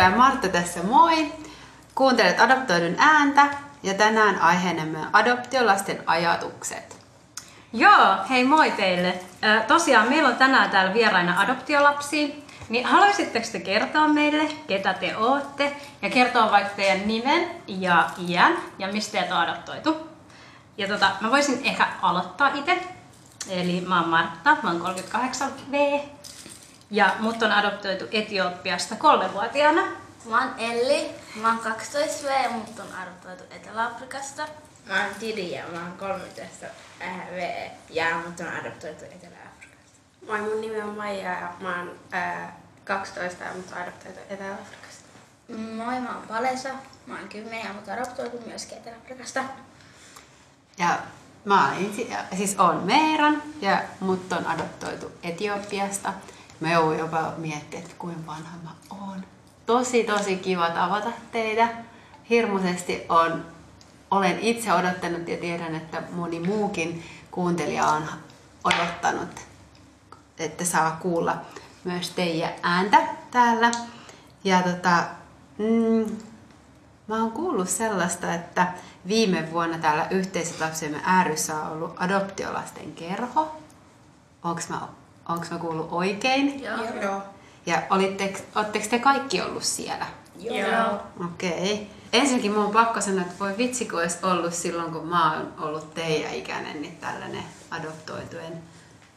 Meera ja Martta tässä moi. Kuuntelet Adoptoidun ääntä ja tänään aiheenamme adoptiolasten ajatukset. Joo, hei moi teille. Tosiaan meillä on tänään täällä vieraina adoptiolapsi. Niin haluaisitteko te kertoa meille, ketä te ootte? Ja kertoa vaikka teidän nimen ja iän ja mistä teitä on adoptoitu. Ja tota, mä voisin ehkä aloittaa itse. Eli mä oon Martta, mä oon 38V. Ja mut on adoptoitu Etiopiasta kolmevuotiaana. Mä oon Elli, mä oon 12V ja mut on adoptoitu Etelä-Afrikasta. Mä oon Tidi ja mä oon 13 V ja mut on adoptoitu Etelä-Afrikasta. Moi, mun nimi on Maija ja mä oon ää, 12 ja mut on adoptoitu Etelä-Afrikasta. Moi, mä oon Palesa, mä oon 10 ja mut on adoptoitu myöskin Etelä-Afrikasta. Ja mä olen, siis on Meeran ja mut on adoptoitu Etiopiasta. Mä joudun jopa miettimään, että kuinka vanha mä oon. Tosi tosi kiva tavata teitä. Hirmuisesti on, olen itse odottanut ja tiedän, että moni muukin kuuntelija on odottanut, että saa kuulla myös teidän ääntä täällä. Ja tota, mm, Mä oon kuullut sellaista, että viime vuonna täällä yhteisölapsemme ääryssä on ollut adoptiolasten kerho. Onks mä, onks mä kuullut oikein? Joo. Joo. Ja oletteko te kaikki ollut siellä? Joo. Okei. Okay. Ensinnäkin mun on pakko sanoa, että voi vitsi, kun olisi ollut silloin, kun mä oon ollut teidän ikäinen, niin tällainen adoptoitujen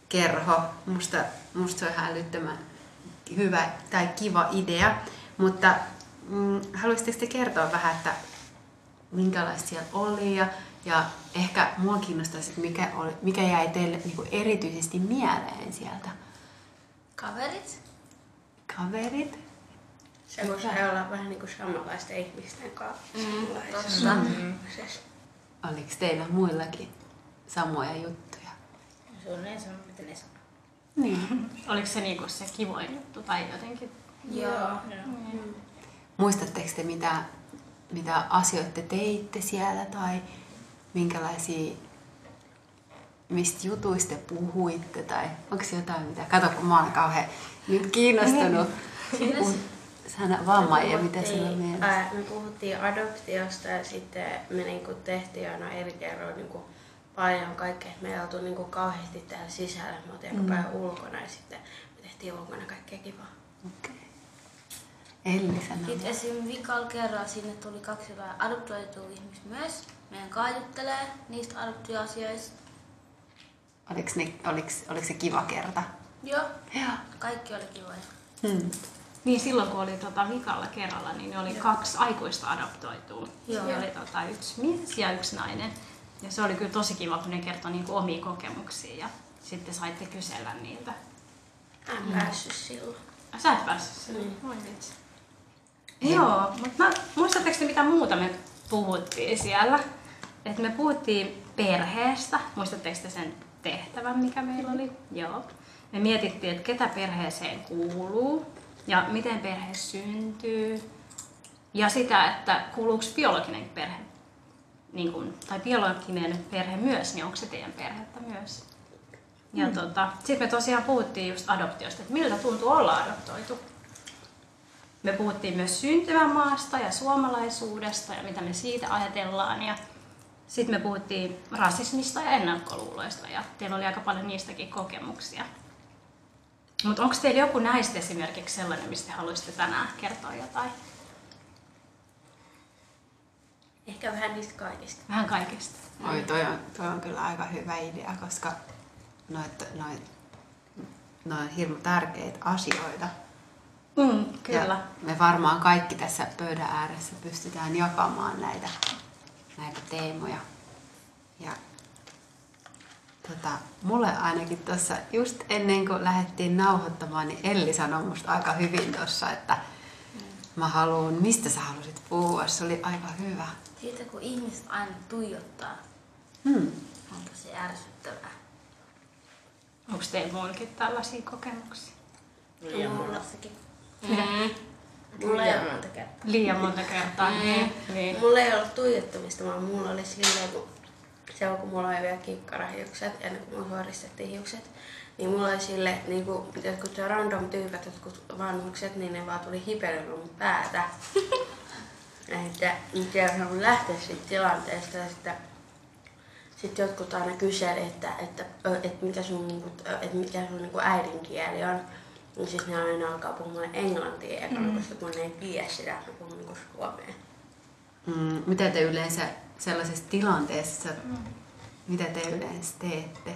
kerho. Musta, musta se on ihan älyttömän hyvä tai kiva idea. Mutta mm, haluaisitteko te kertoa vähän, että minkälaista siellä oli ja, ja ehkä mua kiinnostaisi, että mikä, oli, mikä jäi teille niin kuin erityisesti mieleen sieltä? Kaverit? Kaverit? Se voisi olla vähän niin kuin samanlaisten ihmisten kanssa. Mm, semmoisessa. Oliko teillä muillakin samoja juttuja? Suunnilleen sama, mitä ne sanoo. Niin. Oliko se niinku se kivoin juttu tai jotenkin? Joo. Muistatteko te, mitä, mitä asioita te teitte siellä tai minkälaisia, mistä jutuista te puhuitte tai onko jotain mitä? Kato, kun mä oon kauhean nyt kiinnostunut. Sana vaan Maija, mitä sinulla on mielessä? ää, me puhuttiin adoptiosta ja sitten me niinku tehtiin aina eri kerroin niinku paljon kaikkea. Me ei oltu niinku kauheasti täällä sisällä, me oltiin aika paljon ulkona ja sitten me tehtiin ulkona kaikkea kivaa. Okei. Elli sanoo. Sitten esim. vikalla kerralla sinne tuli kaksi jotain adoptoitua ihmistä myös. Meidän kaajuttelee niistä adoptioasioista. Oliko, ne, oliko, oliko se kiva kerta? Joo. Joo. Kaikki oli kivoja. Hmm. Niin silloin kun oli tota vikalla kerralla, niin ne oli kaksi aikuista adoptoitua. Joo. Ne oli tota, yksi mies ja yksi nainen. Ja se oli kyllä tosi kiva, kun ne kertoi niinku omia kokemuksia ja sitten saitte kysellä niiltä. En päässyt silloin. Ai, Sä et päässyt sinne. Voi vitsi. Joo, mutta muistatteko te mitä muuta me puhuttiin siellä? Et me puhuttiin perheestä. Muistatteko te sen tehtävän, mikä meillä oli? Joo. Me mietittiin, että ketä perheeseen kuuluu ja miten perhe syntyy. Ja sitä, että kuuluuko biologinen perhe niin kun, tai biologinen perhe myös, niin onko se teidän perhettä myös? Ja mm. tota, sitten me tosiaan puhuttiin just adoptiosta, että miltä tuntuu olla adoptoitu. Me puhuttiin myös syntymämaasta ja suomalaisuudesta ja mitä me siitä ajatellaan. Ja sitten me puhuttiin rasismista ja ennakkoluuloista ja teillä oli aika paljon niistäkin kokemuksia. Mutta onko teillä joku näistä esimerkiksi sellainen, mistä te haluaisitte tänään kertoa jotain? Ehkä vähän niistä kaikista. Vähän kaikesta. Oi, toi on, toi on kyllä aika hyvä idea, koska noit, noit, noit on hirmu tärkeitä asioita. Mm, kyllä. Ja me varmaan kaikki tässä pöydän ääressä pystytään jakamaan näitä, näitä teemoja. Ja tota, mulle ainakin tuossa just ennen kuin lähdettiin nauhoittamaan, niin Elli sanoi musta aika hyvin tuossa, että mä haluan, mistä sä halusit puhua, se oli aika hyvä. Siitä kun ihmiset aina tuijottaa, Hmm. on tosi ärsyttävää. Onko teillä muillakin tällaisia kokemuksia? Liian monta. Mullassakin. Mulla ei, Liian monta kertaa. Liian monta kertaa. Niin. niin. mulla ei ollut tuijottamista, vaan mulla oli silleen, kun se on, kun mulla oli vielä kikkarahiukset ennen kuin mulla suoristettiin hiukset, Niin mulla oli sille niinku, jotkut random tyypät, jotkut vanhukset, niin ne vaan tuli hiperöimään mun päätä. että nyt ei osannut lähteä siitä tilanteesta ja sitten sitten jotkut aina kyseli, että, että, että mikä sun, niinku, että mikä sun niinku äidinkieli on. Niin siis ne aina alkaa puhumaan englantia ekana, mm. koska kun ne ei tiedä sitä, että ne puhuu niinku suomea. Mm, mitä te yleensä sellaisessa tilanteessa, mm. mitä te yleensä teette?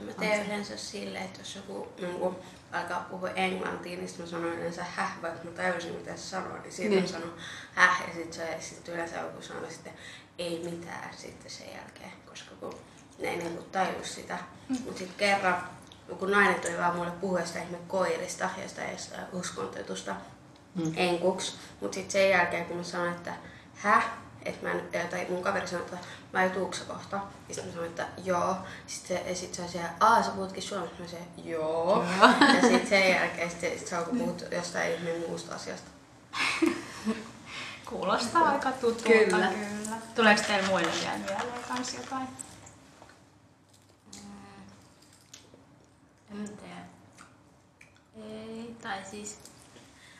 Mä teen yleensä silleen, että jos joku niin alkaa puhua englantia, niin sitten mä sanon yleensä häh, vaikka mä täysin mitä se sanoo, niin siitä niin. mä sanon häh, ja sitten sit yleensä joku sanoo sitten ei mitään sitten sen jälkeen, koska kun ne ei niin taju sitä. Mm. Mutta sitten kerran joku nainen tuli vaan mulle puhua sitä ihme koirista ja sitä uskontetusta mm. enkuksi. Mutta sitten sen jälkeen, kun mä sanoin, että häh, että mä en, tai mun kaveri sanoi, että mä en tuuksa kohta. Ja sitten mä sanoin, että joo. Sitten se, sit se on siellä, aa sä puhutkin suomessa. Mä sanoin, joo. ja sitten sen jälkeen sit, sit se alkoi puhua jostain ihmeen muusta asiasta. Kuulostaa aika tutulta kyllä. kyllä. Tuleeko teille muille vielä mieleen kans jotain? En tiedä. Ei, tai siis...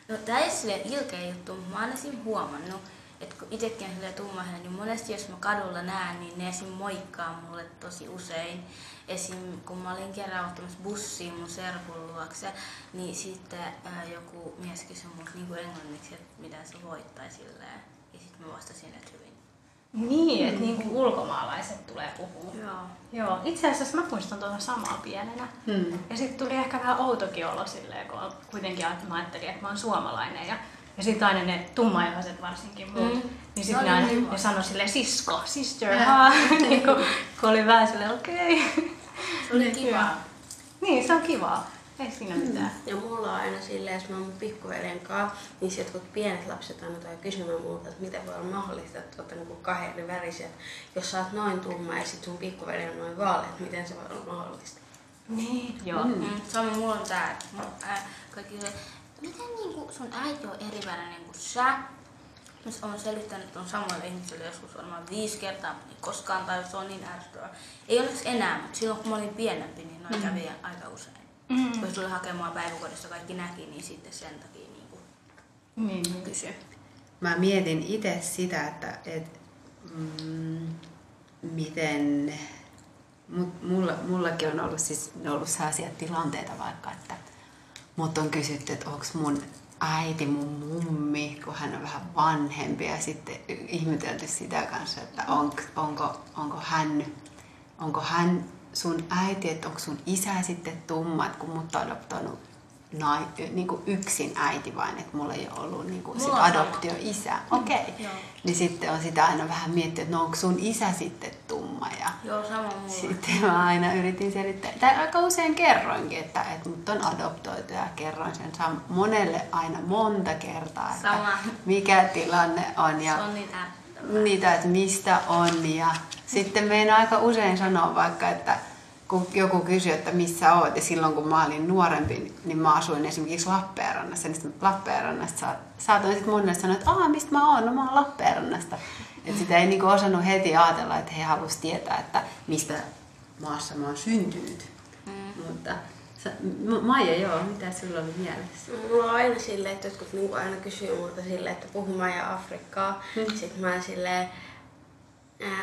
No tää ei silleen ilkeä juttu, mutta mä oon esim. huomannut, että kun itsekin on silleen tummainen, niin monesti jos mä kadulla näen, niin ne esim. moikkaa mulle tosi usein. Esim. kun mä olin kerran ottamassa bussiin mun serkun luokse, niin sitten ää, joku mies kysyi multa niin englanniksi, että mitä se voittaa silleen. Ja sitten mä vastasin, että. Niin, että niin kuin ulkomaalaiset tulee puhua. Joo. Joo, itse asiassa mä muistan tuota samaa pienenä. Hmm. Ja sitten tuli ehkä vähän outokin olo silleen, kun kuitenkin mä ajattelin, että mä oon suomalainen. Ja ja sitten aina ne tummaihaiset varsinkin muut, mm. niin sitten ne, aina, ne sanoi sille sisko, sister, yeah. niin kun, kun oli vähän silleen okei. Okay. Se oli kiva. Niin, se on kivaa. Ei siinä mm. mitään. Ja mulla on aina silleen, jos mä oon mun pikkuveljen kanssa, niin jotkut pienet lapset aina tulee kysymään multa, että miten voi olla mahdollista, että olette niinku kahden eri värisiä. Jos sä oot noin tumma ja sit sun pikkuveli on noin vaalea, että miten se voi olla mahdollista. Niin, joo. Mm. Mm. Samoin mulla on tää, äh, kaikki se, miten niinku sun äiti on eri värinen kuin sä? Mä oon selittänyt on samoille ihmisille joskus varmaan viisi kertaa, niin koskaan tai se on niin ärsyttävää. Ei olisi enää, mutta silloin kun mä olin pienempi, niin noin mm. kävi aika usein. Mm. Kun tuli hakemaan päiväkodista, kaikki näki, niin sitten sen takia niin kuin niin. kysy. Mä mietin itse sitä, että et, mm, miten mulla, mullakin on ollut, siis, ollut sellaisia tilanteita vaikka, että mut on kysytty, että onko mun äiti mun mummi, kun hän on vähän vanhempi ja sitten ihmetelty sitä kanssa, että on, onko, onko, hän, onko hän sun äiti, että onko sun isä sitten tumma, että kun mut on adoptoinut nai, niin kuin yksin äiti vain, että mulla ei ole ollut niin kuin sit adoptio-isä. Mm. Okei. Okay. Niin sitten on sitä aina vähän miettinyt, että no onko sun isä sitten tumma. Ja Joo, sama mulla. Sitten mä aina yritin selittää, tai aika usein kerroinkin, että, että mut on adoptoitu ja kerroin sen sam- monelle aina monta kertaa, että sama. mikä tilanne on. Ja Se on niitä niitä, että mistä on. Ja sitten meidän aika usein sanoa vaikka, että kun joku kysyi, että missä oot, ja silloin kun mä olin nuorempi, niin mä asuin esimerkiksi Lappeenrannassa, niin sitten Lappeenrannasta saatoin sitten monelle sanoa, että aah, mistä mä oon, no mä oon Lappeenrannasta. Että sitä ei niinku osannut heti ajatella, että he halusivat tietää, että mistä maassa mä oon syntynyt. Mm. Mutta Maija, joo, mitä sulla oli mielessä? Mulla on aina silleen, että jotkut niinku aina kysyy multa silleen, että puhu Maija Afrikkaa. Mm. Sitten mä silleen,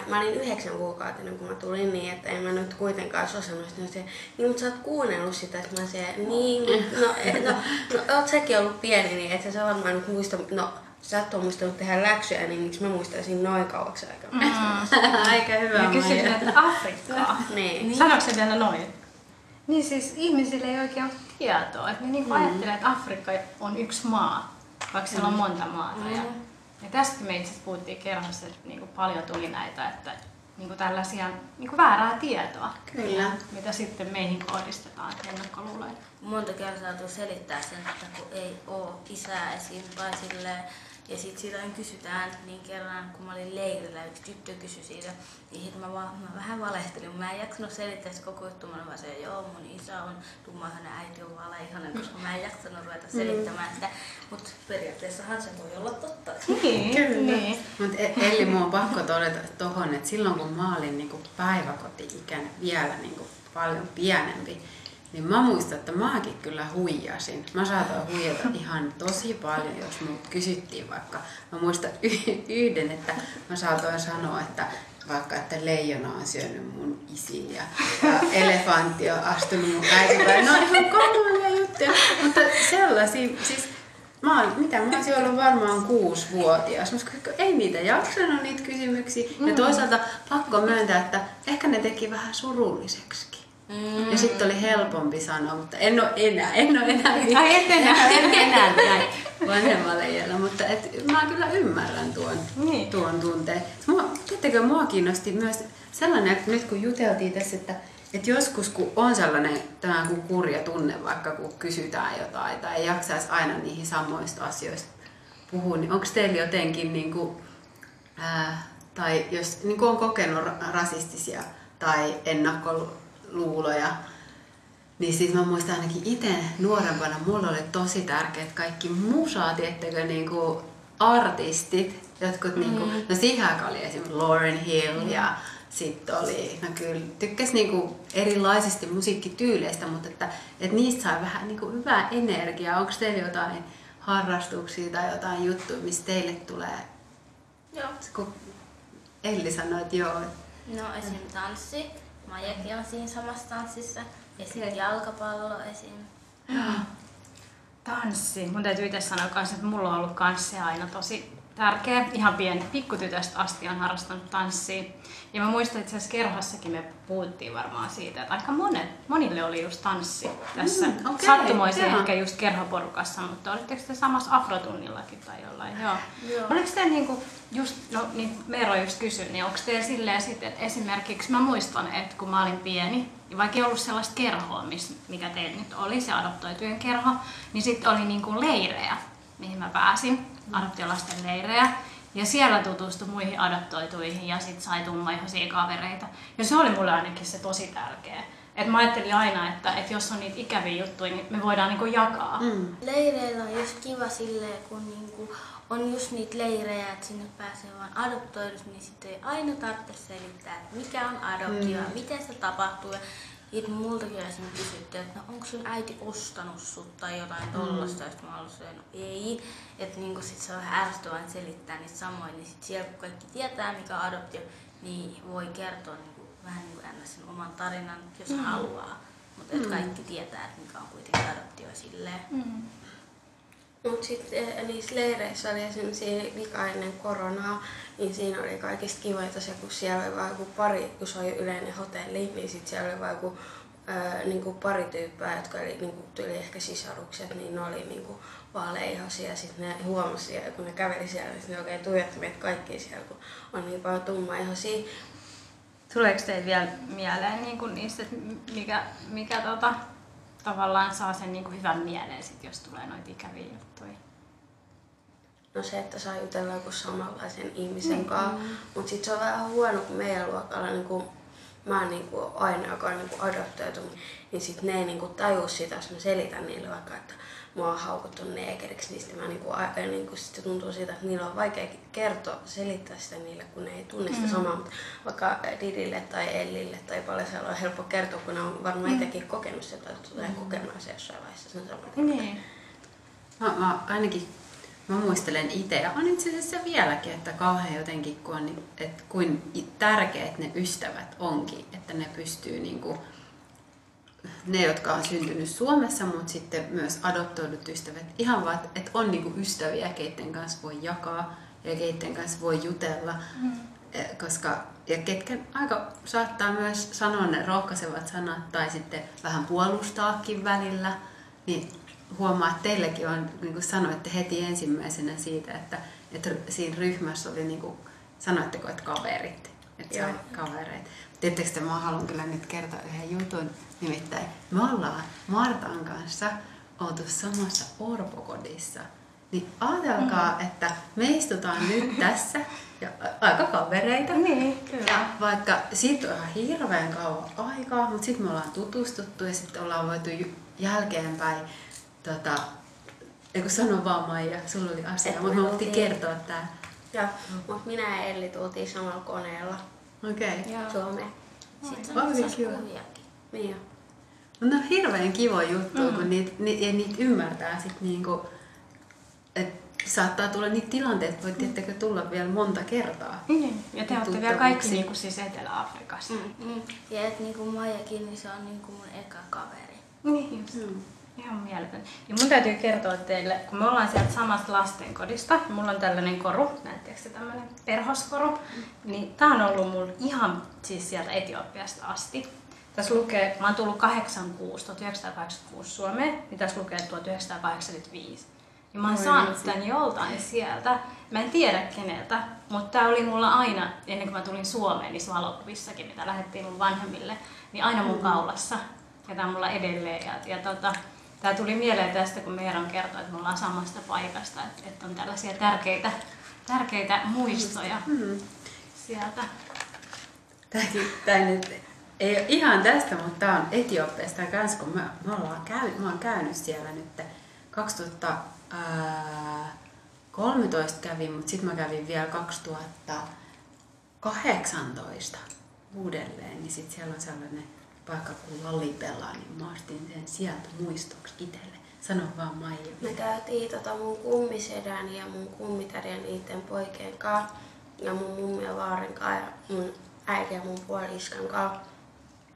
mä olin yhdeksän kuukautta kun mä tulin niin, että en mä nyt kuitenkaan osannut sitä. Niin, mutta sä oot kuunnellut sitä, että mä se, niin, no, no, no, oot säkin ollut pieni, niin että sä varmaan nyt muista, no sä et ole muistanut tehdä läksyjä, niin miksi mä muistaisin noin kauaksi aikaa. Mm. Aika hyvä. Ja kysyt näitä Afrikkaa. niin. Sanoiko se vielä noin? Niin siis ihmisille ei oikein ole tietoa. Että ne niinku mm. ajattelee, että Afrikka on yksi maa, vaikka siellä on monta maata. Mm. Ja ja tästä me itse puhuttiin kerrassa, että niin kuin paljon tuli näitä, että niin kuin tällaisia niin kuin väärää tietoa, Kyllä. mitä sitten meihin kohdistetaan ennakkoluuloja. Monta kertaa selittää sen, että kun ei ole isää esiin tai silleen, ja sitten siitä kysytään, niin kerran kun mä olin leirillä, yksi tyttö kysyi siitä, niin sit mä, vaan, mä vähän valehtelin. Mä en jaksanut selittää sitä koko juttu, mä vaan se, joo, mun isä on tumma, hänen äiti on valeihanen, koska mä en jaksanut ruveta mm. selittämään sitä. Mutta periaatteessahan se voi olla totta. Niin, kyllä. Niin. Mutta Elli, mun on pakko todeta tohon, että silloin kun mä olin niinku päiväkoti-ikäinen vielä niinku paljon pienempi, Niin mä muistan, että mäkin kyllä huijasin. Mä saatoin huijata ihan tosi paljon, jos mut kysyttiin vaikka. Mä muistan yhden, että mä saatoin sanoa, että vaikka, että leijona on syönyt mun isin ja, ja elefantti on astunut mun äitipäin. Ne on ihan kamalia juttuja, mutta sellaisia, siis Mä oon, mitä, mä olisin ollut varmaan kuusivuotias, koska ei niitä jaksanut niitä kysymyksiä. Ja toisaalta pakko myöntää, että ehkä ne teki vähän surulliseksi. Mm. Ja sitten oli helpompi sanoa, mutta en ole enää, en ole enää, Ai et enää. en enää näin vanhemmalla iällä, mutta et, mä kyllä ymmärrän tuon, Niin. tuon tunteen. Mua, tiedättekö, mua kiinnosti myös sellainen, että nyt kun juteltiin tässä, että, että joskus kun on sellainen tämä kuin kurja tunne, vaikka kun kysytään jotain tai ei jaksaisi aina niihin samoista asioista puhua, niin onko teillä jotenkin niin kuin, ää, tai jos niin kuin on kokenut ra- rasistisia tai ennakkoluuloja, niin siis mä muistan ainakin itse nuorempana, mulla oli tosi tärkeää, että kaikki musaa, tiettäkö, niin kuin artistit, jotkut mm. niin kuin, no siihen aikaan oli esimerkiksi Lauren Hill mm. ja sitten oli, no kyllä, tykkäs niinku erilaisista musiikkityyleistä, mutta että, että niistä sai vähän niinku hyvää energiaa. Onko teillä jotain harrastuksia tai jotain juttuja, mistä teille tulee? Joo. Kun Elli sanoi, että joo. No esim. tanssi. Maijakin on siinä samassa tanssissa. Esim. Okei. jalkapallo esim. Tanssi. Mun täytyy itse sanoa kanssa, että mulla on ollut kanssa aina tosi tärkeä. Ihan pieni pikkutytöstä asti on harrastanut tanssia. Ja mä muistan, että tässä kerhossakin me puhuttiin varmaan siitä, että aika monet, monille oli just tanssi tässä. Mm, okei, Sattumoisin joo. ehkä just kerhoporukassa, mutta olitteko te samassa afrotunnillakin tai jollain? Joo. Joo. Oliko te niinku, just, no niin Meero just kysyi, niin onko teillä silleen sitten, että esimerkiksi mä muistan, että kun mä olin pieni, ja vaikka ei ollut sellaista kerhoa, mikä teillä nyt oli, se adoptoitujen kerho, niin sitten oli niinku leirejä, mihin mä pääsin, adoptiolasten leirejä. Ja siellä tutustui muihin adoptoituihin ja sitten sai tummaihoisia kavereita. Ja se oli mulle ainakin se tosi tärkeä. Et mä ajattelin aina, että, että jos on niitä ikäviä juttuja, niin me voidaan niinku jakaa. Mm. Leireillä on just kiva silleen, kun niinku on just niitä leirejä, että sinne pääsee vaan adoptoidus, niin sitten ei aina tarvitse selittää, että mikä on adoptio ja miten se tapahtuu. Ja sitten multakin esimerkiksi kysyttiin, että no, onko sun äiti ostanut sut tai jotain tollasta, sitten mä olin silleen, no ei. Että niinku sit se on vähän ärsyttävää selittää niitä samoin, niin sit siellä kun kaikki tietää mikä on adoptio, niin voi kertoa niinku, vähän niin kuin sen oman tarinan, jos mm. haluaa. Mutta mm. kaikki tietää, että mikä on kuitenkin adoptio silleen. Mm. Mutta sitten niissä leireissä oli esimerkiksi vika ennen koronaa, niin siinä oli kaikista kivoita se, kun siellä oli vain pari, kun se oli yleinen hotelli, niin sitten siellä oli vain joku ää, niinku pari tyyppää, jotka oli niinku, tuli ehkä sisarukset, niin ne oli niinku vaaleihosia. Sitten ne huomasi, ja kun ne käveli siellä, niin ne oikein tuijotti meitä kaikki siellä, kun on niin paljon tummaihoisia. Tuleeko teille vielä mieleen niin kuin niistä, että mikä, mikä tota, tavallaan saa sen niin kuin hyvän mieleen, sit, jos tulee noita ikäviä juttuja? No se, että saa jutella joku samanlaisen ihmisen kanssa. Mutta sitten se on vähän huono, kun meidän luokalla niin kun, mä oon niin kun, aina, joka on niin kun adoptoitu, niin sitten ne ei niin kun, tajua sitä, jos mä selitän niille vaikka, että mua on haukuttu neekeriksi, niin sitten mä niin kun, aina, niin kun, sitten tuntuu siitä, että niillä on vaikea kertoa, selittää sitä niille, kun ne ei tunne sitä samaa. Mutta vaikka Didille tai Ellille tai Palesella on helppo kertoa, kun ne on varmaan itsekin kokenut sitä, tai tulee kokemaan se jossain vaiheessa. Se on sama. Niin. Mä, mä ainakin mä muistelen itse, ja on itse asiassa vieläkin, että kauhean jotenkin, kun on, että kuin tärkeät ne ystävät onkin, että ne pystyy niinku, ne, jotka on syntynyt Suomessa, mutta sitten myös adoptoidut ystävät, ihan vaan, että on niinku ystäviä, keiden kanssa voi jakaa ja keiden kanssa voi jutella, mm. koska ja ketkä aika saattaa myös sanoa ne rohkaisevat sanat tai sitten vähän puolustaakin välillä, niin huomaa, että teilläkin on, niin kuin sanoitte heti ensimmäisenä siitä, että, että siinä ryhmässä oli, niin kuin, sanoitteko, että kaverit, että kavereita. Tiedättekö, että mä haluan kyllä nyt kertoa yhden jutun, nimittäin me ollaan Martan kanssa oltu samassa orpokodissa. Niin ajatelkaa, mm. että me istutaan nyt tässä ja aika kavereita. Niin, kyllä. Ja vaikka siitä on ihan hirveän kauan aikaa, mutta sitten me ollaan tutustuttu ja sitten ollaan voitu jälkeenpäin, tota, eikö sano vaan Maija, sulla oli asia, mutta me oltiin- kertoa tää. Ja, mutta minä ja Elli tultiin samalla koneella Okei. Okay. Joo. Suomeen. Sitten on kuviakin. Niin jo. Mutta on hirveän kiva juttu, mm. kun niitä, ni, ja niitä ymmärtää sit niinku, että saattaa tulla niitä tilanteita, voi tiettäkö tulla vielä monta kertaa. Niin. Ja te olette vielä kaikki niinku siis Etelä-Afrikassa. Mm. Mm. Ja et niinku Maijakin, niin se on niinku mun eka kaveri. Niin just. Mm. Ihan mieletön. Ja mun täytyy kertoa teille, kun me ollaan sieltä samasta lastenkodista, mulla on tällainen koru, näettekö se tämmöinen perhoskoru, niin tää on ollut mulla ihan siis sieltä Etiopiasta asti. Tässä lukee, mä oon tullut 86, 1986 Suomeen, niin tässä lukee 1985. Ja mä oon Oi saanut vitsi. tän joltain sieltä. Mä en tiedä keneltä, mutta tää oli mulla aina, ennen kuin mä tulin Suomeen, niissä valokuvissakin, mitä lähettiin mun vanhemmille, niin aina mun kaulassa. Ja tää on mulla edelleen. Ja, ja tota, tää tuli mieleen tästä, kun Meeran kertoi, että me ollaan samasta paikasta, että, on tällaisia tärkeitä, tärkeitä muistoja Mm. sieltä. Tämäkin, tämä nyt ei ole ihan tästä, mutta tämä on Etiopiasta kans, kun me, me ollaan käy, mä oon käynyt siellä nyt 2013 kävin, mutta sitten mä kävin vielä 2018 uudelleen, niin sitten siellä on sellainen paikka kuin Lallipella, niin mä ostin sen sieltä muistoksi itselle. Sano vaan Maija. Me käytiin tota mun kummisedän ja mun kummitärin ja niiden poikien kanssa ja mun mummi ja vaaren kanssa ja mun äiti ja mun puoliskan kanssa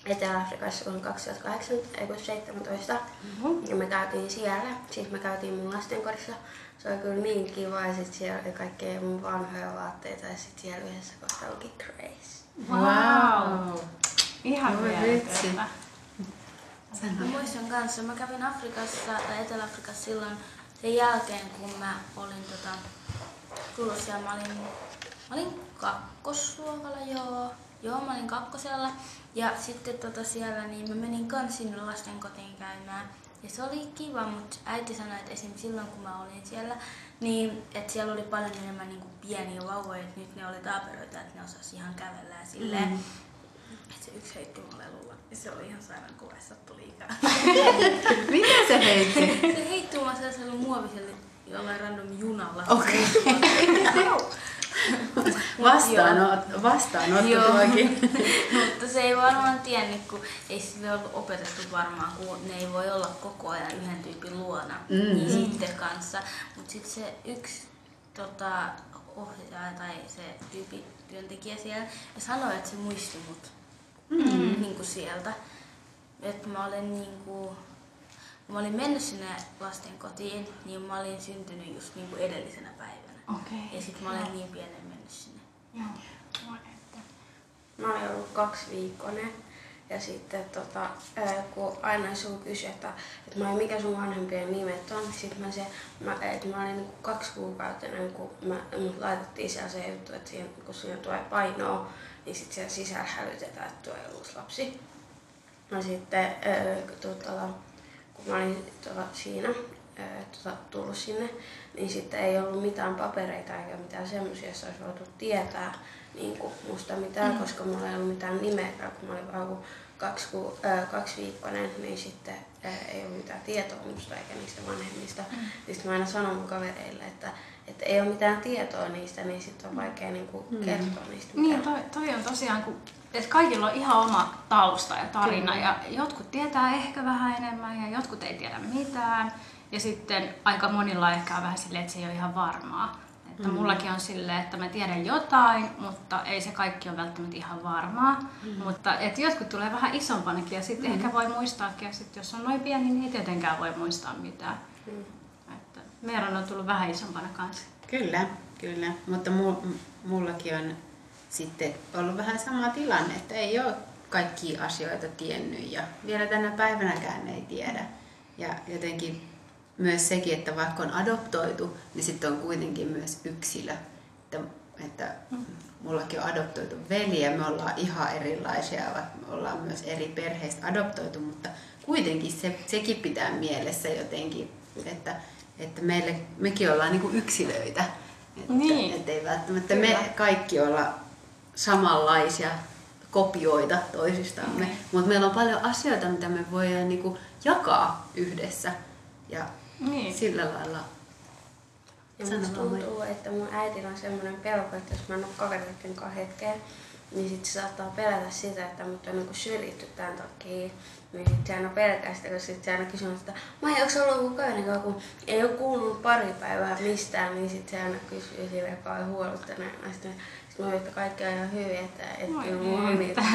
Etelä-Afrikassa vuonna 2008, ei kun 17. Mm-hmm. Ja me käytiin siellä. Sitten me käytiin mun lastenkodissa. Se oli kyllä niin kiva ja sit siellä oli kaikkea mun vanhoja vaatteita ja sit siellä yhdessä kohtaa luki Grace. Wow. Ihan vitsi. Mä muistan kanssa, mä kävin Afrikassa tai Etelä-Afrikassa silloin sen jälkeen, kun mä olin tota, tullut siellä. Mä olin, mä olin kakkosluokalla, joo. Joo, mä olin kakkosella. Ja sitten tota siellä, niin mä menin kans sinne lastenkotiin käymään. Ja se oli kiva, mutta äiti sanoi, että esim. silloin kun mä olin siellä, niin että siellä oli paljon enemmän niin kuin pieniä vauvoja, että nyt ne oli taaperoita, että ne osasi ihan kävellä ja silleen. Mm. Se yksi heitti mulle luulla. Ja se oli ihan sairaan kuvassa, tuli ikävä. Mitä se heitti? Se heitti mulle sellaiselle muoviselle jollain random junalla. Okei. Vastaanot, vastaanotto tuokin. Mutta se ei varmaan tiennyt, kun ei sille ollut opetettu varmaan, kun ne ei voi olla koko ajan yhden tyypin luona Mm. niin sitten kanssa. Mutta sitten se yksi tota, ohjaaja tai se tyyppi työntekijä siellä ja sanoi, että se muisti mut mm. niin kuin sieltä. Että mä olen niin kuin, kun mä olin mennyt sinne lasten kotiin, niin mä olin syntynyt just niin kuin edellisenä päivänä. Okei. Ja sitten mä olen niin pienen mennyt sinne. Joo. Mä olin ollut kaksi viikkoinen. Ja sitten tota, kun aina sun kysyi, että, että mä olin, mikä sun vanhempien nimet on, niin sit mä, se, mä, että mä olin niinku kaksi kuukautta kuin mä, mut laitettiin siellä se juttu, että siihen, kun siinä tulee painoa, niin sitten siellä sisällä hälytetään, että tuo ei uusi lapsi. No sitten tota, kun mä olin tota, siinä tota, tullut sinne, niin sitten ei ollut mitään papereita eikä mitään semmoisia, joissa olisi voitu tietää niin kuin musta mitään, mm. koska mulla ei ollut mitään nimeä, kun mä olin vaan kuin kaksi, ku, ää, kaksi viikkoinen, niin sitten ää, ei ollut mitään tietoa musta eikä niistä vanhemmista. Mm. Niin sitten mä aina sanon mun kavereille, että, että ei ole mitään tietoa niistä, niin sitten on vaikea niin kuin, mm. kertoa niistä Niin, toi, toi on tosiaan, kun, että kaikilla on ihan oma tausta ja tarina. Ja jotkut tietää ehkä vähän enemmän ja jotkut ei tiedä mitään. Ja sitten aika monilla ehkä on vähän silleen, että se ei ole ihan varmaa. Että mm. mullakin on silleen, että mä tiedän jotain, mutta ei se kaikki ole välttämättä ihan varmaa. Mm. Mutta et jotkut tulee vähän isompanakin ja sitten mm. ehkä voi muistaakin. Ja sitten jos on noin pieni, niin ei tietenkään voi muistaa mitään. Mm. Meeran on tullut vähän isompana kanssa. Kyllä, kyllä. Mutta mu- mullakin on sitten ollut vähän sama tilanne, että ei ole kaikkia asioita tiennyt ja vielä tänä päivänäkään ei tiedä. Ja jotenkin myös sekin, että vaikka on adoptoitu, niin sitten on kuitenkin myös yksilö. Että, että mullakin on adoptoitu veli ja me ollaan ihan erilaisia, vaikka me ollaan myös eri perheistä adoptoitu, mutta kuitenkin se, sekin pitää mielessä jotenkin, että, että meille, mekin ollaan niinku yksilöitä. Että, Niin. että ei välttämättä me kaikki olla samanlaisia kopioita toisistamme, Okei. mutta meillä on paljon asioita, mitä me voidaan niinku jakaa yhdessä. Ja Niin. sillä lailla Ja Sano musta tuntuu, että mun äitillä on semmoinen pelko, että jos mä en ole kavereiden kanssa hetkeen, niin sit se saattaa pelätä sitä, että mut on niinku syrjitty tämän takia. Niin sit se aina pelkää sitä, koska sit se aina kysyy, että Maija, onko se ollut joku kaverikaan, kun ei ole kuulunut pari päivää mistään, niin sit se aina kysyy sille, joka on huolestunut. Sitten sit mä että kaikki on ihan hyvin, että et Voi kyllä mulla on niitä.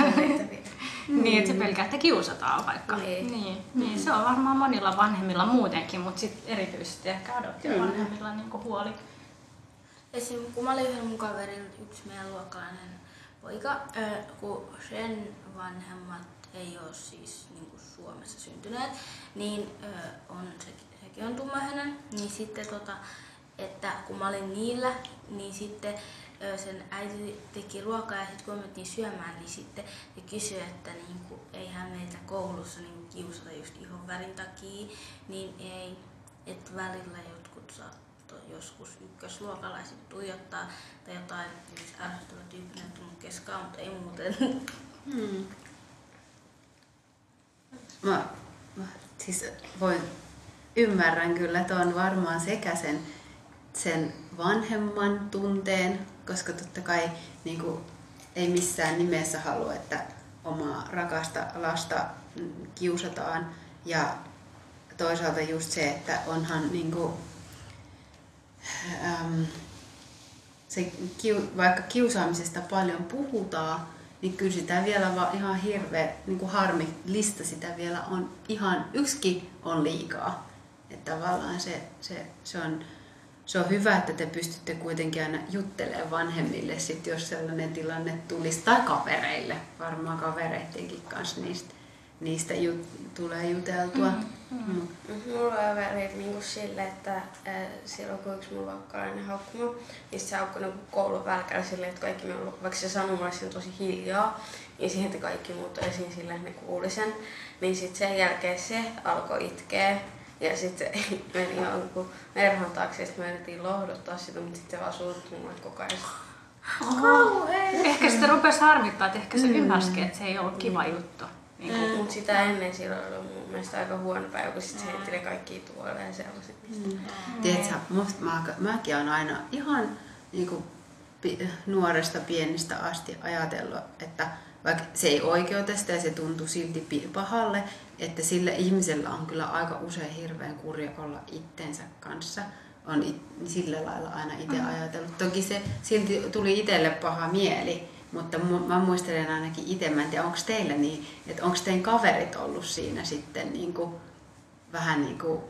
Niin, että se pelkää, että kiusataan vaikka. Niin. Niin, niin. se on varmaan monilla vanhemmilla muutenkin, mutta sitten erityisesti ehkä adoptiovanhemmilla niinku huoli. Esim. kun mä olin yhdellä mun kaverilla, yksi meidän luokkalainen poika, kun sen vanhemmat ei ole siis niin kuin Suomessa syntyneet, niin ö, on, se, sekin on tummahänen, niin sitten tota, että kun mä olin niillä, niin sitten ö, sen äiti teki ruokaa ja sitten kun me mentiin syömään, niin sitten se kysyi, että niin kuin, eihän meitä koulussa niin kiusata just ihon värin takia, niin ei, että välillä jotkut saattoi joskus ykkösluokalaiset tuijottaa tai jotain, jos ärsyttävä tyyppinen tullut keskaan, mutta ei muuten. Hmm. Mä, mä siis voin, ymmärrän kyllä tuon varmaan sekä sen, sen vanhemman tunteen, koska totta kai niin kuin, ei missään nimessä halua, että omaa rakasta lasta mm, kiusataan. Ja toisaalta just se, että onhan niin kuin, äm, se, vaikka kiusaamisesta paljon puhutaan, niin kyllä sitä vielä vaan ihan hirveä niin kuin harmillista sitä vielä on. Ihan yksikin on liikaa. Että tavallaan se, se, se, on, se on hyvä, että te pystytte kuitenkin aina juttelemaan vanhemmille, sit jos sellainen tilanne tulisi, tai kavereille, varmaan kavereittenkin kanssa niistä, niistä jut, tulee juteltua. Mm. Mm. Mulla on välillä niinku sille, että äh, silloin kun yksi mun luokkalainen haukkui mua, niin se haukkui niinku koulun välkällä silleen, että kaikki minun vaikka se sanoi mulle sen tosi hiljaa, niin siihen, että kaikki muut esiin silleen, että ne kuuli sen. Niin sitten sen jälkeen se alkoi itkeä. Ja sitten se meni jonkun erhon taakse, ja sitten me yritettiin lohduttaa sitä, mutta sitten se vaan suuttui mulle koko ajan. Ehkä sitä rupesi harmittaa, että ehkä se ymmärsikin, että se ei ollut kiva juttu. Niin kuin, Mm. Mutta sitä ennen silloin oli mun mielestä aika huono päivä, kun sitten se heitti ne kaikki tuolle ja sellaiset. Mm. Tiedätkö, musta mä, mäkin olen aina ihan niin kuin, pi, nuoresta pienestä asti ajatellut, että vaikka se ei oikeuta sitä ja se tuntuu silti pahalle, että sillä ihmisellä on kyllä aika usein hirveän kurja olla itsensä kanssa. On it, sillä lailla aina itse ajatellut. Toki se silti tuli itselle paha mieli, mutta mu- mä muistelen ainakin itse, mä en tiedä onko teillä niin, että onko teidän kaverit ollut siinä sitten niin kuin, vähän niin kuin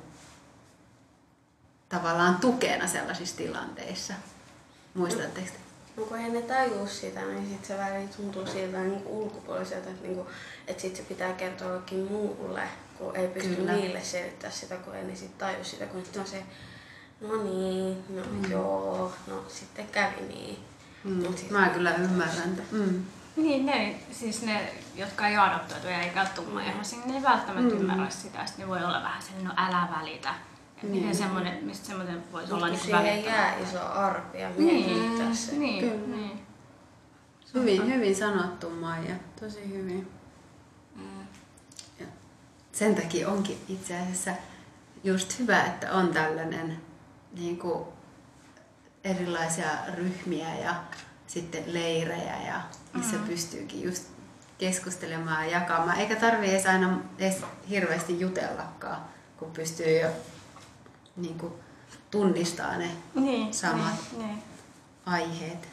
tavallaan tukena sellaisissa tilanteissa. Muistatteko te? No kun ei ne tajuu sitä, niin sit se välillä tuntuu siltä niin ulkopuoliselta, että, niin kuin, että sit se pitää kertoa jollekin muulle, kun ei pysty Kyllä. Kyllä. niille selittää sitä, kun ei ne sit taju sitä, kun sitten on se, no niin, no mm. joo, no sitten kävi niin. Mm. Mä kyllä ymmärrän. Mm. Niin, ne, siis ne, jotka ei ole adoptoituja eikä ole tummaihoisia, ne ei välttämättä mm. ymmärrä sitä. Sitten ne voi olla vähän sellainen, no älä välitä. Ja miten semmoinen, mistä semmoinen voisi olla niin siihen jää iso arpi ja Niin, se. niin, Kyllä. niin. Hyvin, hyvin sanottu Maija. Tosi hyvin. Ja sen takia onkin itse asiassa just hyvä, että on tällainen niin kuin erilaisia ryhmiä ja sitten leirejä, ja missä mm. pystyykin just keskustelemaan ja jakamaan. Eikä tarvitse edes aina edes hirveästi jutellakaan, kun pystyy jo niin kuin, tunnistaa ne Niin, Samat. Niin, niin. aiheet.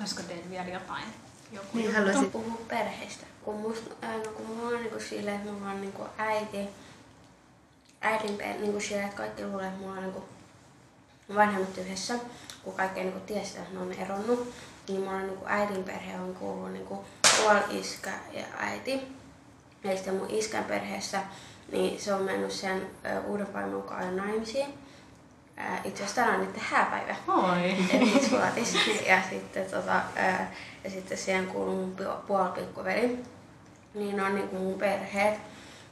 Olisiko teillä vielä jotain? Joku Niin juttu? haluaisit puhua perheestä. Kun, musta, no, kun mulla on niinku silleen, että mulla on niinku äiti, äidin perhe, niinku silleen, että kaikki luulee, että mulla on niinku vanhemmat yhdessä, kun kaikki ei tiedä sitä, että ne on eronnut. Niin mulla on niinku äidin perhe on kuullut niinku puoli iskä ja äiti. Ja sitten mun iskän perheessä, niin se on mennyt sen ö, uuden vaimon kanssa naimisiin. Ää, Itse asiassa tänään on niiden hääpäivä. Oi. Eli suotis. Ja sitten, tota, ää, ja sitten siihen kuuluu mun pu- puolipilkkuveli. Niin on niinku mun perheet.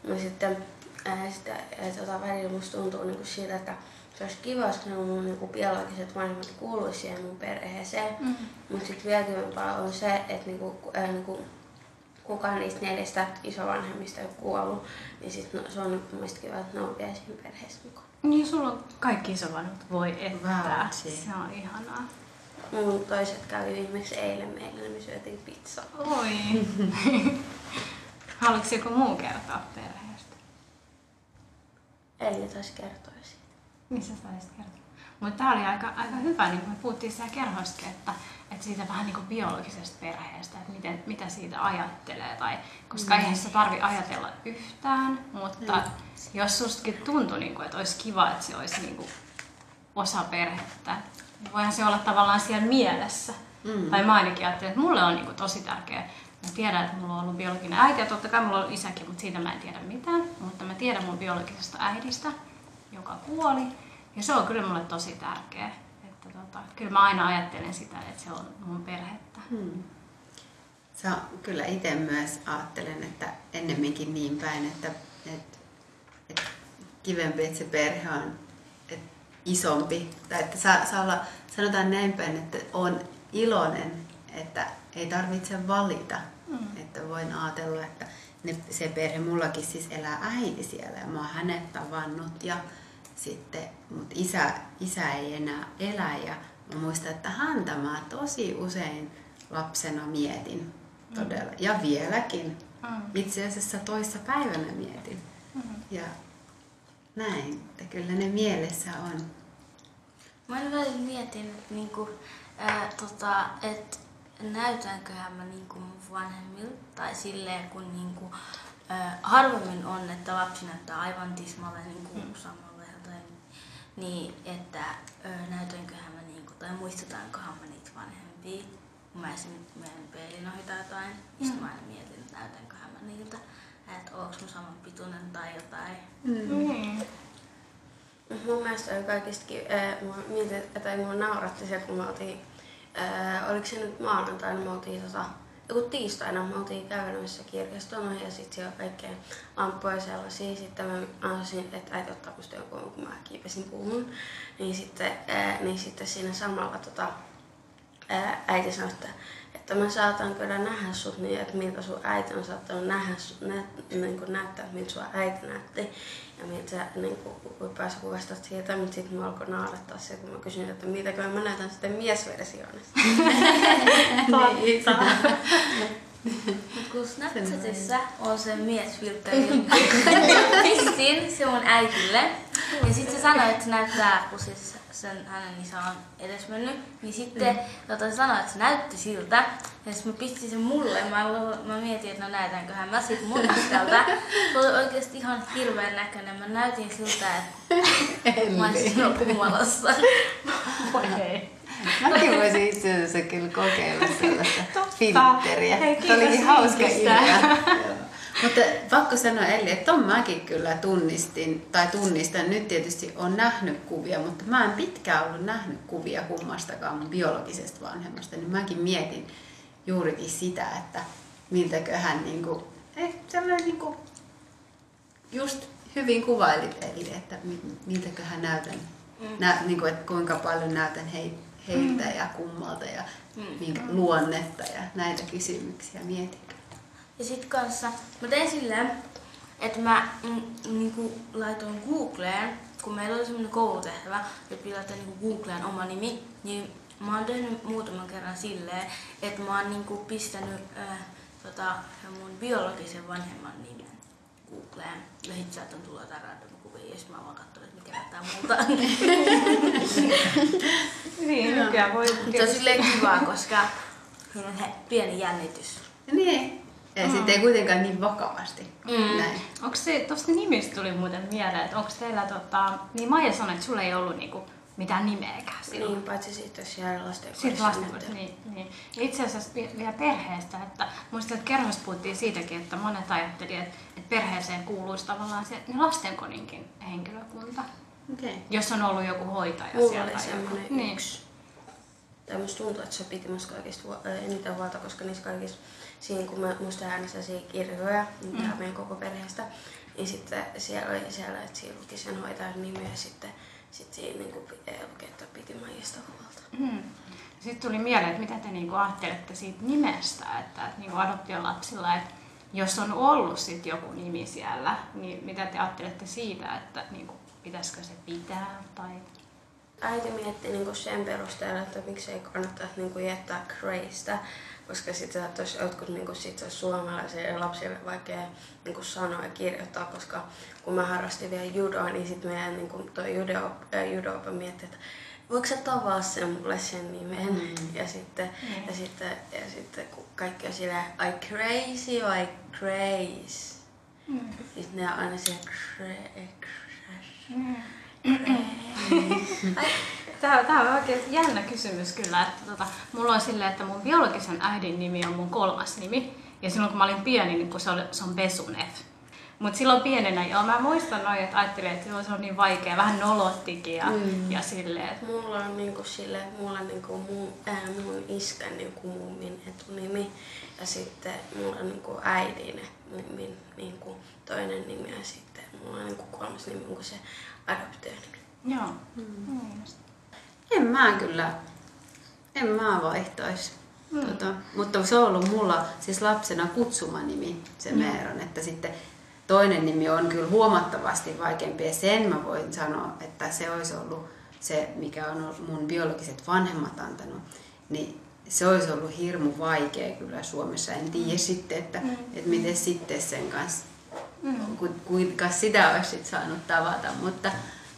No sitten, ää, sitten ää, tota, välillä musta tuntuu niinku siitä, että se olisi kiva, jos ne mun niinku biologiset vanhemmat kuuluisi siihen mun perheeseen. Mm. Mutta sitten vielä kivempaa on se, että niinku, ää, niinku, kukaan niistä neljästä isovanhemmista ei ole kuollut, niin sit no, se on mun mielestä kiva, että ne on vielä siinä perheessä mukaan. Niin, sulla on kaikki isovanhemmat. Voi että. Se on ihanaa. mun toiset kävi viimeksi eilen meillä, niin me syötiin pizzaa. Oi. Haluatko joku muu kertoa perheestä? Eli taisi kertoa. Missä sä olisit kertoa? Mutta tämä oli aika, aika hyvä, niin kuin me puhuttiin siellä kerhoissakin, että, että siitä vähän niin kuin biologisesta perheestä, että miten, mitä siitä ajattelee. Tai, koska mm. eihän sitä tarvi ajatella yhtään, mutta mm. jos sustakin tuntui, niin kuin, että olisi kiva, että se olisi niin kuin osa perhettä, niin voihan se olla tavallaan siellä mielessä. Mm. Tai mä ainakin ajattelin, että mulle on niin kuin tosi tärkeää. Mä tiedän, että mulla on ollut biologinen äiti ja totta kai mulla on isäkin, mutta siitä mä en tiedä mitään. Mutta mä tiedän mun biologisesta äidistä, joka kuoli. Ja se on kyllä mulle tosi tärkeä. Että tota, kyllä mä aina ajattelen sitä, että se on mun perhettä. Hmm. Se on, kyllä itse myös ajattelen, että ennemminkin niin päin, että, että, että kivempi, että se perhe on että isompi. Tai että saa, saa olla, sanotaan näin päin, että on iloinen, että ei tarvitse valita. Mm. Että voin ajatella, että ne, se perhe mullakin siis elää äiti siellä ja mä oon hänet tavannut ja sitten, mutta isä, isä ei enää elä ja mä muistan, että häntä mä tosi usein lapsena mietin todella. Mm. Ja vieläkin. Mm. Itse asiassa toissa päivänä mietin. Mm. Ja näin, että kyllä ne mielessä on. Mä välillä mietin, että, niinku, ää, tota, että näytänköhän mä niinku mun vanhemmilta tai silleen, kun niinku, ää, harvemmin on, että lapsi näyttää aivan tismalle niinku mm. samalta. Niin, että ää, näytänköhän mä niinku, tai muistutankohan mä niitä vanhempia. Kun mä esimerkiksi meidän peilin ohi tai jotain, niin mm. mä aina mietin, että näytänköhän mä niiltä, että onko mä saman pituinen tai jotain. Mm. Mm. Mun mielestä oli kaikistakin, äh, mua mietin, tai mua nauratti se, kun me oltiin Öö, oliko se nyt maanantaina, me oltiin tota, joku tiistaina me oltiin kävelemässä kirjastona ja sitten siellä kaikkea lamppuja sellaisia. Sitten mä ansasin, että äiti ottaa musta jonkun, kun mä kiipesin puuhun. Niin sitten, ää, niin sitten siinä samalla tota, ää, äiti sanoi, että, että mä saatan kyllä nähdä sut niin, että miltä sun äiti on saattanut nähdä, nä, niin kuin näyttää, miltä sun äiti näytti ja miltä niin kuin, pääsi kuvastaa siitä, mutta sitten mä alkoi naurattaa se, kun mä kysyin, että mitäkö mä näytän sitten miesversioonissa. niin. Kun Snapchatissa on se miesfiltteri, pistin se mun äitille. Ja sitten se sanoi, että se näyttää, kun siis sen hänen isä on edesmennyt, niin sitten mm. tota, se sanoi, että se näytti siltä. Ja sitten mä pistin sen mulle, mä, mä mietin, että no näytänköhän mä sit mun tältä. Se oli oikeesti ihan hirveän näköinen. Mä näytin siltä, että mä olisin humalassa. Mäkin voisin itse asiassa kyllä kokeilla sellaista filtteriä. Olikin hauska idea. Mutta pakko sanoa Elli, että ton mäkin kyllä tunnistin, tai tunnistan, nyt tietysti on nähnyt kuvia, mutta mä en pitkään ollut nähnyt kuvia kummastakaan mun biologisesta vanhemmasta, niin mäkin mietin juurikin sitä, että miltäköhän niinku, eh, sellainen niinku, just hyvin kuvailit Elli, että miltäköhän näytän, mm. nä, niinku, että kuinka paljon näytän hei, heiltä mm. ja kummalta ja mm. niin, luonnetta ja näitä kysymyksiä mietin. Ja sit kanssa mä tein silleen, että mä mm, niinku laitoin Googleen, kun meillä oli semmoinen koulutehtävä, että laittaa niinku Googleen oma nimi, niin mä oon tehnyt muutaman kerran silleen, että mä oon niinku pistänyt äh, tota, mun biologisen vanhemman nimen Googleen. Ja sit sieltä on tullut jotain random kuvia, ja mä vaan katsoin, näyttää muuta. niin, nykyään voi... Se on silleen kivaa, koska siinä on he, pieni jännitys. Niin, ja mm. sitten ei kuitenkaan niin vakavasti. Mm. Näin. Onko se, tuosta nimistä tuli muuten mieleen, että onko teillä, tota, niin Maija sanoi, että sulla ei ollut niinku mitään nimeäkään silloin. Niin, paitsi sitten siellä lasten Sitten lasten niin, niin. Ja itse asiassa vielä perheestä, että muistan, että kerhossa puhuttiin siitäkin, että monet ajattelivat, että, että perheeseen kuuluisi tavallaan se niin lastenkodinkin henkilökunta. Okay. Jos on ollut joku hoitaja Mulla siellä. oli semmoinen niin. yksi. Tai musta tuntuu, että se piti musta kaikista eniten huolta, koska niissä kaikissa siinä kun mä muistan äänestäisiä kirjoja mm. meidän koko perheestä, niin sitten siellä oli siellä, että siinä luki sen hoitajan nimi ja sitten sit siinä niin kuin, luki, että piti Maijasta huolta. Mm. Sitten tuli mieleen, että mitä te niinku ajattelette siitä nimestä, että, että niinku adoptiolapsilla, että jos on ollut sit joku nimi siellä, niin mitä te ajattelette siitä, että niinku, pitäisikö se pitää? Tai... äiti mietti niinku sen perusteella, että miksei kannattaisi niinku jättää Crazystä, koska sitten saattaisi jotkut niinku sit olisi suomalaisille lapsille vaikea niinku sanoa ja kirjoittaa, koska kun mä harrastin vielä judoa, niin sitten meidän niinku toi judo, judo mietti, että voiko sä tavaa sen mulle sen nimen? Mm. Ja, sitten, mm. ja, sitten, ja sitten kun kaikki on silleen, I crazy or I craze. Mm. Sitten ne on aina siellä cra- crash. Mm. Tämä, tämä on oikein jännä kysymys kyllä. Että tota, mulla on silleen, että mun biologisen äidin nimi on mun kolmas nimi. Ja silloin kun mä olin pieni, niin kun se, oli, se on Besunev. Mutta silloin pienenä, joo, mä muistan noin, että ajattelin, että joo, se on niin vaikea, vähän nolottikin ja, mm. ja silleen. Että... Mulla on niinku sille, mulla on niinku mun, ää, mun iskän niinku mummin etunimi ja sitten mulla on niinku äidin mummin niinku toinen nimi ja sitten mulla on niinku kolmas nimi, onko se adoptionimi. Joo. Mm. En mä kyllä, en mä vaihtaisi. Mm. Tota, mutta se on ollut mulla siis lapsena kutsumanimi, se mm. Meeron, että sitten toinen nimi on kyllä huomattavasti vaikeampi ja sen mä voin sanoa, että se olisi ollut se, mikä on mun biologiset vanhemmat antanut, niin se olisi ollut hirmu vaikea kyllä Suomessa. En tiedä mm. sitten, että, mm. että miten sitten sen kanssa, mm. kuinka sitä olisi sit saanut tavata, mutta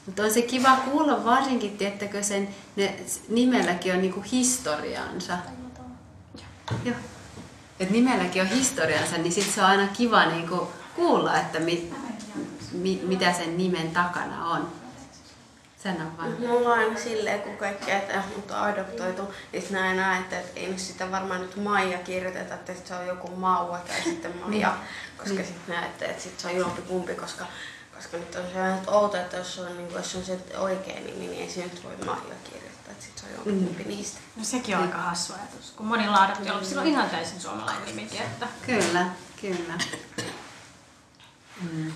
mutta on se kiva kuulla varsinkin, tiettäkö sen, ne nimelläkin on niinku historiansa. Joo. Et nimelläkin on historiansa, niin sit se on aina kiva niinku kuulla, että mi, mi, mitä sen nimen takana on. Sano vaan. Mulla on aina silleen, kun kaikki että mut on adoptoitu, niin näin näin, että ei nyt sitä varmaan nyt Maija kirjoiteta, että se on joku Maua tai sitten Maija, niin. koska niin. sitten näette, että sit se on jompi kumpi, koska koska nyt on se vähän outo, että jos on, niin kuin, jos on se oikea nimi, niin ei se nyt voi Maija kirjoittaa, että sit se on jompi mm. niistä. No sekin on aika hassu ajatus, kun monilla adoptiolapsilla on ihan täysin suomalainen nimi, että... Kyllä, kyllä. Mm.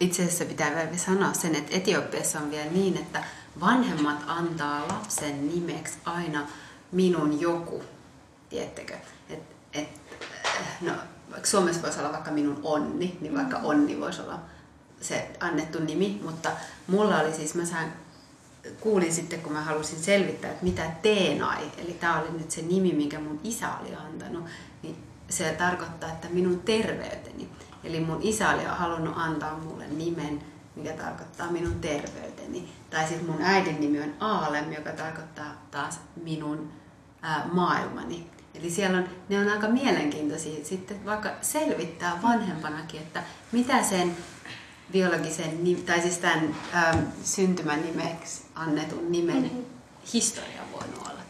Itse asiassa pitää vielä sanoa sen, että Etiopiassa on vielä niin, että vanhemmat antaa lapsen nimeksi aina minun joku, tiettekö? Et, et, no, vaikka Suomessa voisi olla vaikka minun onni, niin vaikka onni voisi olla se annettu nimi, mutta mulla oli siis, mä sain, kuulin sitten, kun mä halusin selvittää, että mitä Teenai, eli tämä oli nyt se nimi, minkä mun isä oli antanut, niin se tarkoittaa, että minun terveyteni. Eli mun isä oli halunnut antaa mulle nimen, mikä tarkoittaa minun terveyteni. Tai sitten mun äidin nimi on Aalem, joka tarkoittaa taas minun ää, maailmani. Eli siellä on, ne on aika mielenkiintoisia sitten vaikka selvittää vanhempanakin, että mitä sen biologisen, tai siis tämän ähm, syntymänimeksi annetun nimen mm-hmm. historia voinut olla.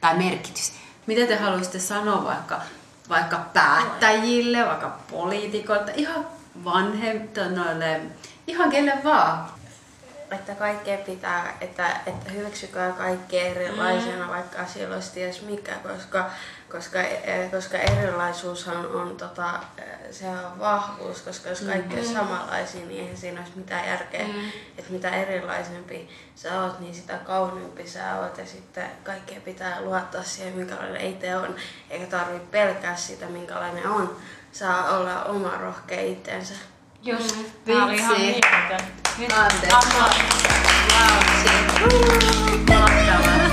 Tai merkitys. Mitä te haluaisitte sanoa vaikka, vaikka päättäjille, vaikka poliitikoille, ihan vanhemmille, ihan kelle vaan? että kaikkea pitää, että, että hyväksykää kaikkea erilaisena, mm. vaikka asioilla olisi ties mikä, koska, koska, e, e, koska erilaisuushan on, tota, e, se on vahvuus, koska jos kaikki mm-hmm. on mm. samanlaisia, niin eihän siinä olisi mitään järkeä. Mm-hmm. Että mitä erilaisempi sä oot, niin sitä kauniimpi sä oot. Ja sitten kaikkea pitää luottaa siihen, minkälainen itse on. Eikä tarvitse pelkää sitä, minkälainen on. Saa olla oma rohkea itsensä. Just, mm-hmm. Tämä oli ihan Vitsi. Vitsi. Vitsi. Vitsi. Vitsi. Vitsi. Vitsi. Vitsi.